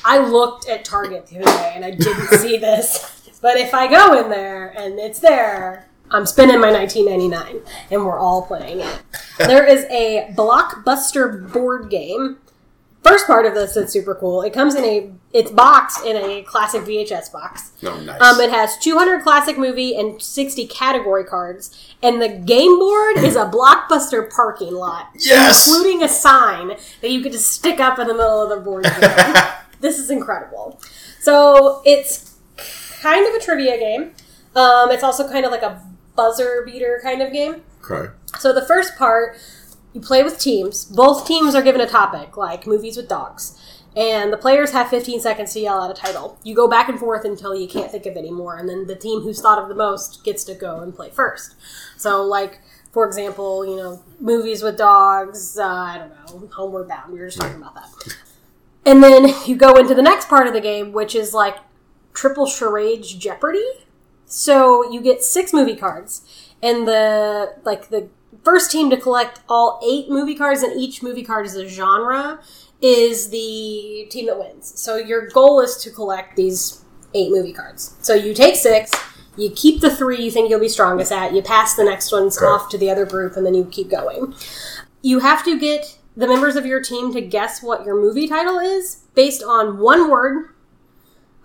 I looked at Target the other day and I didn't *laughs* see this. But if I go in there and it's there, I'm spending my 19.99 and we're all playing it. There is a blockbuster board game. First part of this is super cool. It comes in a it's boxed in a classic VHS box. No, nice. Um, it has 200 classic movie and 60 category cards, and the game board is a blockbuster parking lot, Yes! including a sign that you could just stick up in the middle of the board *laughs* this is incredible. So it's kind of a trivia game. Um, it's also kind of like a buzzer beater kind of game. okay. So the first part, you play with teams. Both teams are given a topic, like movies with dogs. And the players have 15 seconds to yell out a title. You go back and forth until you can't think of any more, and then the team who's thought of the most gets to go and play first. So, like, for example, you know, movies with dogs, uh, I don't know, Homeward Bound, we were just talking about that. And then you go into the next part of the game, which is like triple charades Jeopardy. So you get six movie cards, and the like the first team to collect all eight movie cards, and each movie card is a genre, is the team that wins. So your goal is to collect these eight movie cards. So you take six, you keep the three you think you'll be strongest at, you pass the next ones Okay. off to the other group, and then you keep going. You have to get the members of your team to guess what your movie title is based on one word,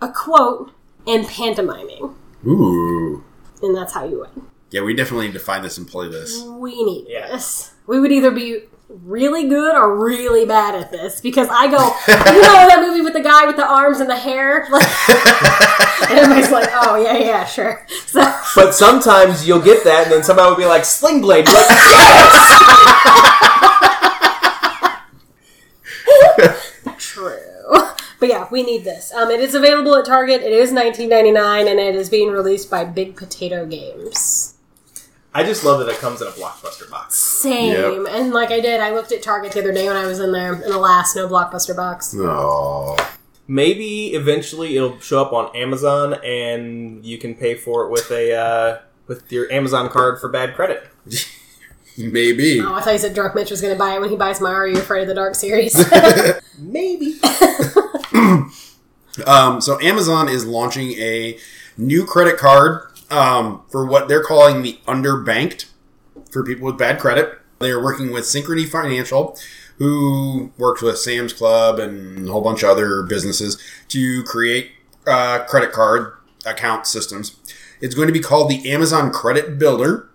a quote, and pantomiming. Ooh. And that's how you win. Yeah, we definitely need to find this and play this. We need Yeah. this. We would either be really good or really bad at this because I go, *laughs* you know that movie with the guy with the arms and the hair? *laughs* Like, *laughs* and everybody's like, oh, yeah, yeah, sure. So, But sometimes you'll get that, and then somebody will be like, Sling Blade. You're like, yes! true. But yeah, we need this. Um, it is available at Target. It is nineteen ninety nine, and it is being released by Big Potato Games. I just love that it comes in a blockbuster box. Same. And like I did, I looked at Target the other day when I was in there, and alas, no blockbuster box. Oh. Maybe eventually it'll show up on Amazon, and you can pay for it with a uh, with your Amazon card for bad credit. *laughs* Maybe. Oh, I thought you said Drunk Mitch was going to buy it when he buys my Are You Afraid of the Dark series. *laughs* *laughs* Maybe. *clears throat* Um, so Amazon is launching a new credit card um, for what they're calling the underbanked for people with bad credit. They are working with Synchrony Financial, who works with Sam's Club and a whole bunch of other businesses to create uh, credit card account systems. It's going to be called the Amazon Credit Builder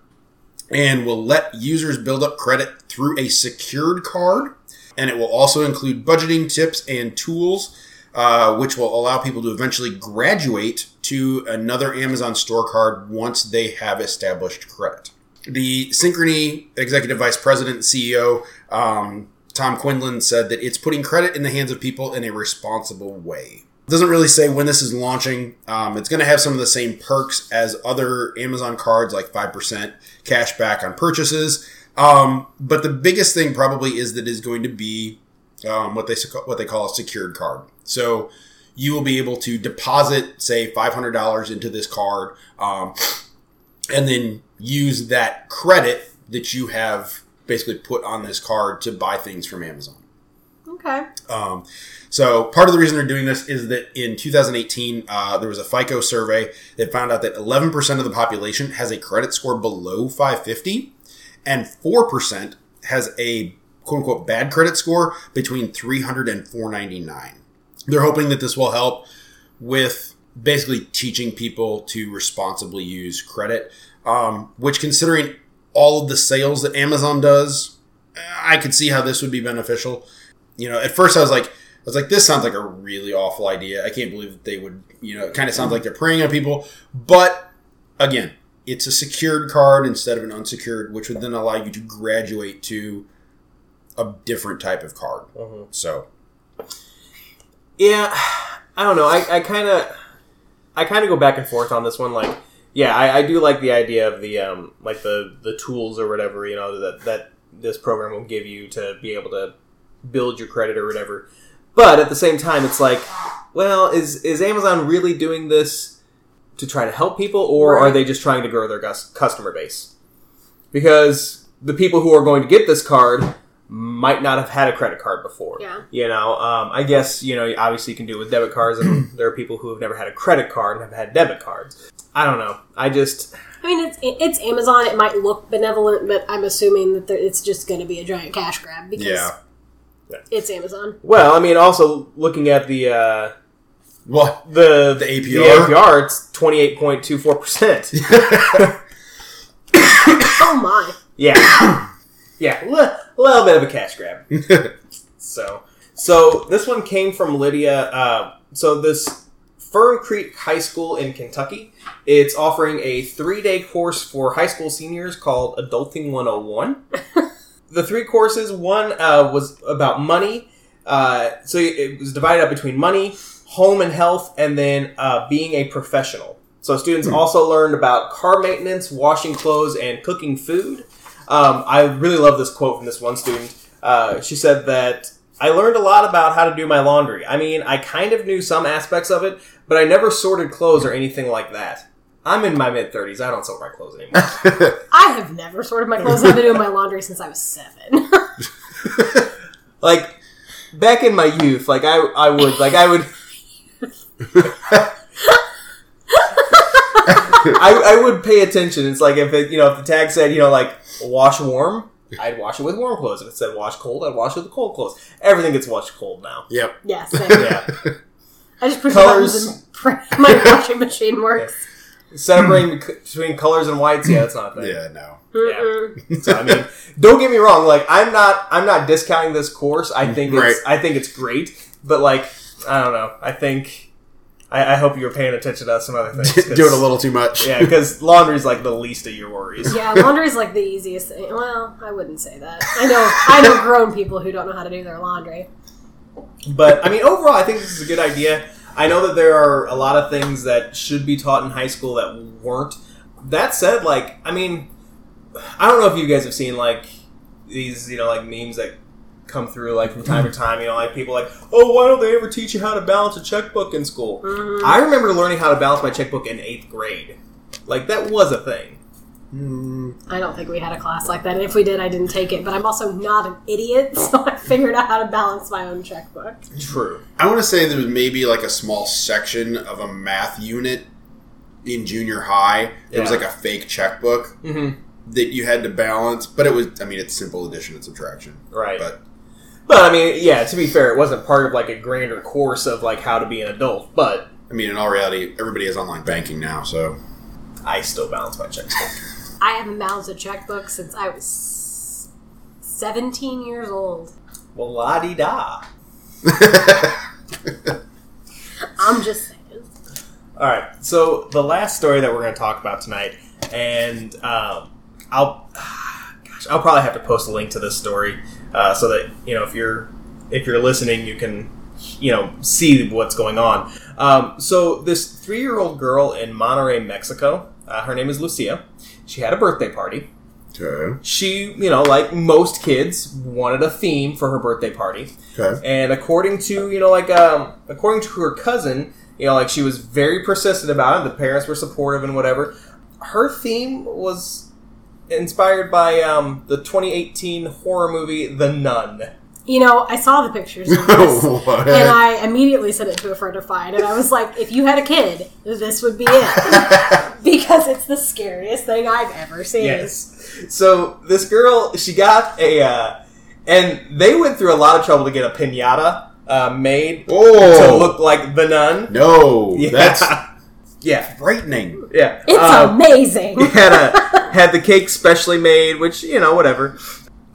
and will let users build up credit through a secured card. And it will also include budgeting tips and tools, uh, which will allow people to eventually graduate to another Amazon store card once they have established credit. The Synchrony executive vice president and CEO, um, Tom Quindlen, said that it's putting credit in the hands of people in a responsible way. It doesn't really say when this is launching. Um, it's going to have some of the same perks as other Amazon cards, like 5% cash back on purchases. Um, but the biggest thing probably is that it is going to be um, what they what they call a secured card. So you will be able to deposit, say, five hundred dollars into this card, um, and then use that credit that you have basically put on this card to buy things from Amazon. okay. Um, so part of the reason they're doing this is that in 2018, uh, there was a FICO survey that found out that 11% of the population has a credit score below 550, and 4% has a quote unquote bad credit score between 300 and 499. They're hoping that this will help with basically teaching people to responsibly use credit, um, which considering all of the sales that Amazon does, I could see how this would be beneficial you know, at first I was like, I was like, this sounds like a really awful idea. I can't believe that they would, you know, it kind of sounds like they're preying on people. But again, it's a secured card instead of an unsecured, which would then allow you to graduate to a different type of card. So, Yeah, *sighs* I don't know. I, I kind of I kind of go back and forth on this one. Like, yeah, I, I do like the idea of the um, like the the tools or whatever you know that that this program will give you to be able to build your credit or whatever. But at the same time, it's like, well, is is Amazon really doing this to try to help people, or are they just trying to grow their gus- customer base? Because the people who are going to get this card might not have had a credit card before. Yeah. You know, um, I guess you know, obviously you can do it with debit cards, and *clears throat* there are people who have never had a credit card and have had debit cards. I don't know. I just I mean, it's it's Amazon. It might look benevolent, but I'm assuming that there, it's just going to be a giant cash grab because Yeah. it's Amazon. well, I mean, also looking at the uh, What? the The APR? the APR? APR, it's twenty eight point two four percent. *laughs* Oh my! Yeah, *coughs* yeah, li- *coughs* a little bit of a cash grab. *laughs* So, so this one came from Lydia. Uh, so this Fern Creek High School in Kentucky, it's offering a three-day course for high school seniors called Adulting 101. *laughs* the three courses, one uh, was about money. Uh, so it was divided up between money, home and health, and then uh, being a professional. So students also learned about car maintenance, washing clothes, and cooking food. Um, I really love this quote from this one student. Uh, she said that I learned a lot about how to do my laundry. I mean, I kind of knew some aspects of it, but I never sorted clothes or anything like that. I'm in my mid 30s. I don't sort my clothes anymore. *laughs* I have never sorted my clothes. I've been doing my laundry since I was seven. *laughs* like back in my youth, like I, I would, like I would. *laughs* *laughs* I, I would pay attention. It's like if it, you know, if the tag said, you know, like wash warm, I'd wash it with warm clothes. If it said wash cold, I'd wash it with cold clothes. Everything gets washed cold now. Yep. yeah, *laughs* same. Yeah. I just push Colors. the buttons and pray my washing machine works. Separating between colors and whites, yeah, that's not a thing. Yeah, no. Mm-mm. So I mean, don't get me wrong. Like I'm not, I'm not discounting this course. I mm, think it's, I think it's great. But like, I don't know. I think, I, I hope you were paying attention to some other things. 'cause- *laughs* Doing a little too much. Yeah, because *laughs* laundry's like the least of your worries. Yeah, laundry's like the easiest thing. Well, I wouldn't say that. I know, I know grown people who don't know how to do their laundry. But I mean, overall, I think this is a good idea. I know that there are a lot of things that should be taught in high school that weren't. That said, like, I mean, I don't know if you guys have seen like these, you know, like memes that come through like from time to time. You know, like people like, oh, why don't they ever teach you how to balance a checkbook in school? Mhm. I remember learning how to balance my checkbook in eighth grade. Like that was a thing. Mm, I don't think we had a class like that. And if we did, I didn't take it. But I'm also not an idiot, *laughs* so I figured out how to balance my own checkbook. True. I want to say there was maybe like a small section of a math unit in junior high. It was like a fake checkbook Mm-hmm. that you had to balance, but it was, I mean, it's simple addition and subtraction. Right. But But I mean, yeah. To be fair, it wasn't part of like a grander course of like how to be an adult. But I mean, in all reality, everybody has online banking now, so I still balance my checkbook. *laughs* I haven't balanced a checkbook since I was 17 years old. Well, la di da. I'm just saying. All right. So the last story that we're going to talk about tonight, and um, I'll, *sighs* gosh, I'll probably have to post a link to this story uh, so that you know if you're if you're listening, you can you know see what's going on. Um, so this three year old girl in Monterrey, Mexico, uh, her name is Lucia. She had a birthday party. okay. She, you know, like most kids, wanted a theme for her birthday party. Okay. And according to you know, like um, according to her cousin, you know, like she was very persistent about it. The parents were supportive and whatever. Her theme was inspired by um, the 2018 horror movie The Nun. You know, I saw the pictures of *laughs* this. What? And I immediately sent it to a friend of mine, and I was like, if you had a kid, this would be it. *laughs* because it's the scariest thing I've ever seen. Yes. So this girl, she got a, uh, and they went through a lot of trouble to get a pinata uh, made Oh. to look like the nun. no, *laughs* Yeah. that's yeah, frightening. yeah. It's Um, amazing. had a *laughs* had the cake specially made, which you know, whatever.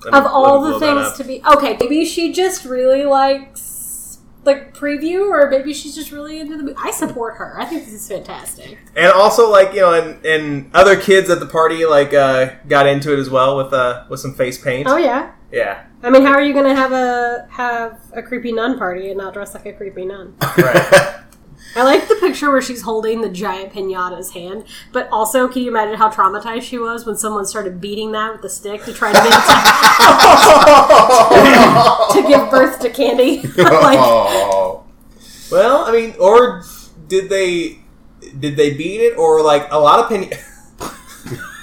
Let me- of all the things to be okay, maybe she just really likes like preview, or maybe she's just really into the movie. I support her. I think this is fantastic. and also like you know, and, and other kids at the party like uh, got into it as well with uh, with some face paint. Oh yeah. Yeah, I mean, how are you going to have a have a creepy nun party and not dress like a creepy nun? right. *laughs* I like the picture where she's holding the giant pinata's hand, but also, can you imagine how traumatized she was when someone started beating that with a stick to try to make *laughs* it to, *laughs* to give birth to candy? *laughs* like, oh. Well, I mean, or did they did they beat it, or like a lot of pin,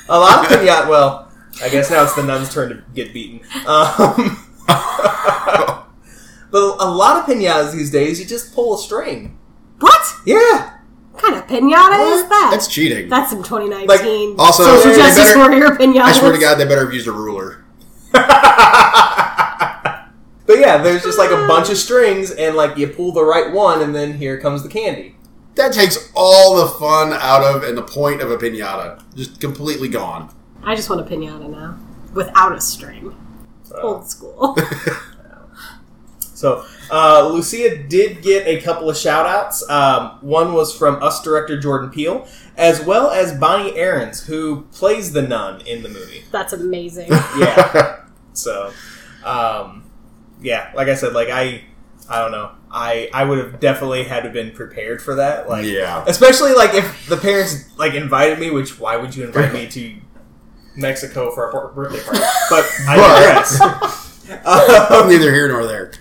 a lot of pinata? Well, I guess now it's the nun's turn to get beaten. Um, but a lot of pinatas these days, you just pull a string. What? Yeah, What kind of pinata is that? That's cheating. That's some 2019. Also, social they justice better- warrior pinatas. I swear to God, they better have used a ruler. *laughs* but yeah, there's just like a bunch of *laughs* strings, and like you pull the right one, and then here comes the candy. That takes all the fun out of and the point of a pinata. Just completely gone. I just want a pinata now without a string. Uh. Old school. *laughs* So, uh, Lucia did get a couple of shout outs. Um, one was from us director Jordan Peele, as well as Bonnie Aarons, who plays the nun in the movie. That's amazing. *laughs* Yeah. so, um, yeah, like I said, like I, I don't know. I, I would have definitely had to been prepared for that. Like, Yeah. especially like if the parents like invited me, which why would you invite me to Mexico for a birthday party? But I digress. *laughs* um, Neither here nor there.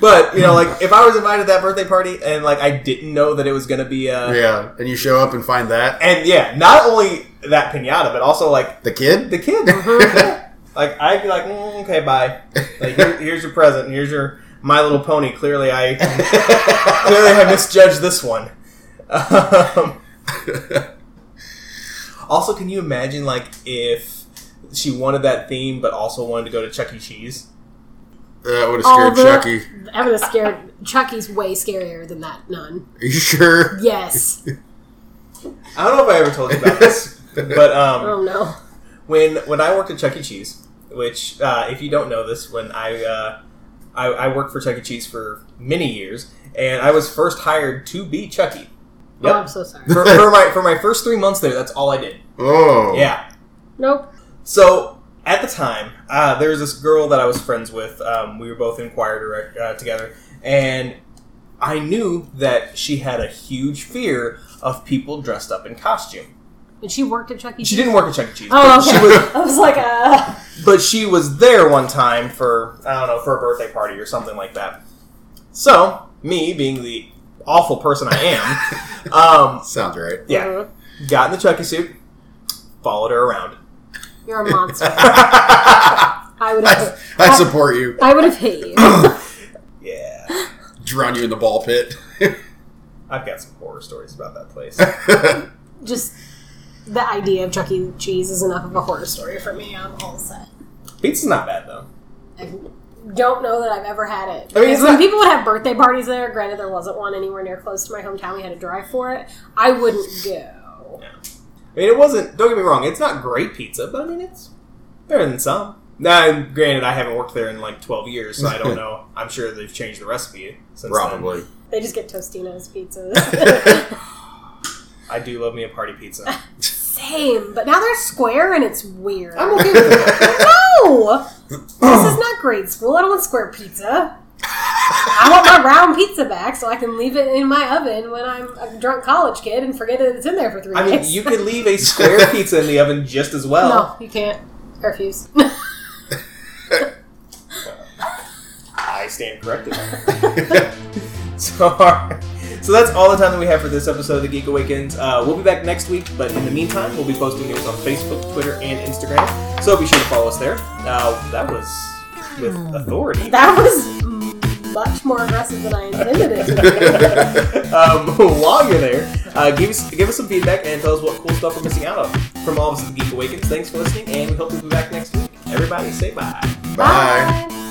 But you know, like *laughs* if I was invited to that birthday party and like I didn't know that it was gonna be uh Yeah, and you show up and find that and yeah, not only that pinata, but also like the kid. the kid. *laughs* Like I'd be like, mm, okay, bye. Like here, here's your present. Here's your My Little Pony. Clearly, I *laughs* clearly I misjudged this one. Um, also, can you imagine like if she wanted that theme, but also wanted to go to Chuck E. Cheese? That would have scared the- Chucky. I would have scared. Chucky's way scarier than that nun. Are *laughs* you sure? Yes. I don't know if I ever told you about this, *laughs* but um, Oh no. when when I worked at Chuck E. Cheese, which uh, if you don't know this, when I, uh, I I worked for Chuck E. Cheese for many years, and I was first hired to be Chucky. Oh, I'm so sorry. for, for my for my first three months there, that's all I did. Oh, Yeah. Nope. So at the time, uh, there was this girl that I was friends with. Um, we were both in choir direct, uh, together, and I knew that she had a huge fear of people dressed up in costume. And she worked at Chuck E. Cheese. She didn't work at Chuck E. Cheese. Oh, but okay. She was, *laughs* I was like, uh. but she was there one time for I don't know for a birthday party or something like that. So me being the awful person I am, *laughs* um, sounds right. yeah, Mhm. got in the Chuck E. suit, followed her around. You're a monster. *laughs* I would I, have. I support you. I would have hit you. *laughs* Yeah, Drown you in the ball pit. *laughs* I've got some horror stories about that place. Just the idea of Chuck E. Cheese is enough of a horror story for me. I'm all set. Pizza's not bad though. I don't know that I've ever had it. I mean, Because when not- people would have birthday parties there, granted there wasn't one anywhere near close to my hometown, we had to drive for it. I wouldn't go. I mean, it wasn't. Don't get me wrong; it's not great pizza, but I mean, it's better than some. Now, granted, I haven't worked there in like twelve years, so I don't *laughs* know. I'm sure they've changed the recipe since Probably. They just get Totino's pizzas. *laughs* *laughs* I do love me a party pizza. Same, but now they're square and it's weird. I'm okay with it. No! this is not grade school. I don't want square pizza. I want my round pizza back so I can leave it in my oven when I'm a drunk college kid and forget that it's in there for three I mean, you could leave a *laughs* square pizza in the oven just as well. no, you can't. I refuse. *laughs* I stand corrected. *laughs* so, alright. so that's all the time that we have for this episode of the Geek Awakens. Uh, we'll be back next week, but in the meantime, we'll be posting news on Facebook, Twitter, and Instagram. So be sure to follow us there. Uh, that was with authority. that was much more aggressive than I intended it to be. *laughs* um, while you're there, uh, give us give us some feedback and tell us what cool stuff we're missing out on. From all of us at the Geek Awakens, thanks for listening, and we hope you'll be back next week. Everybody, say bye. Bye.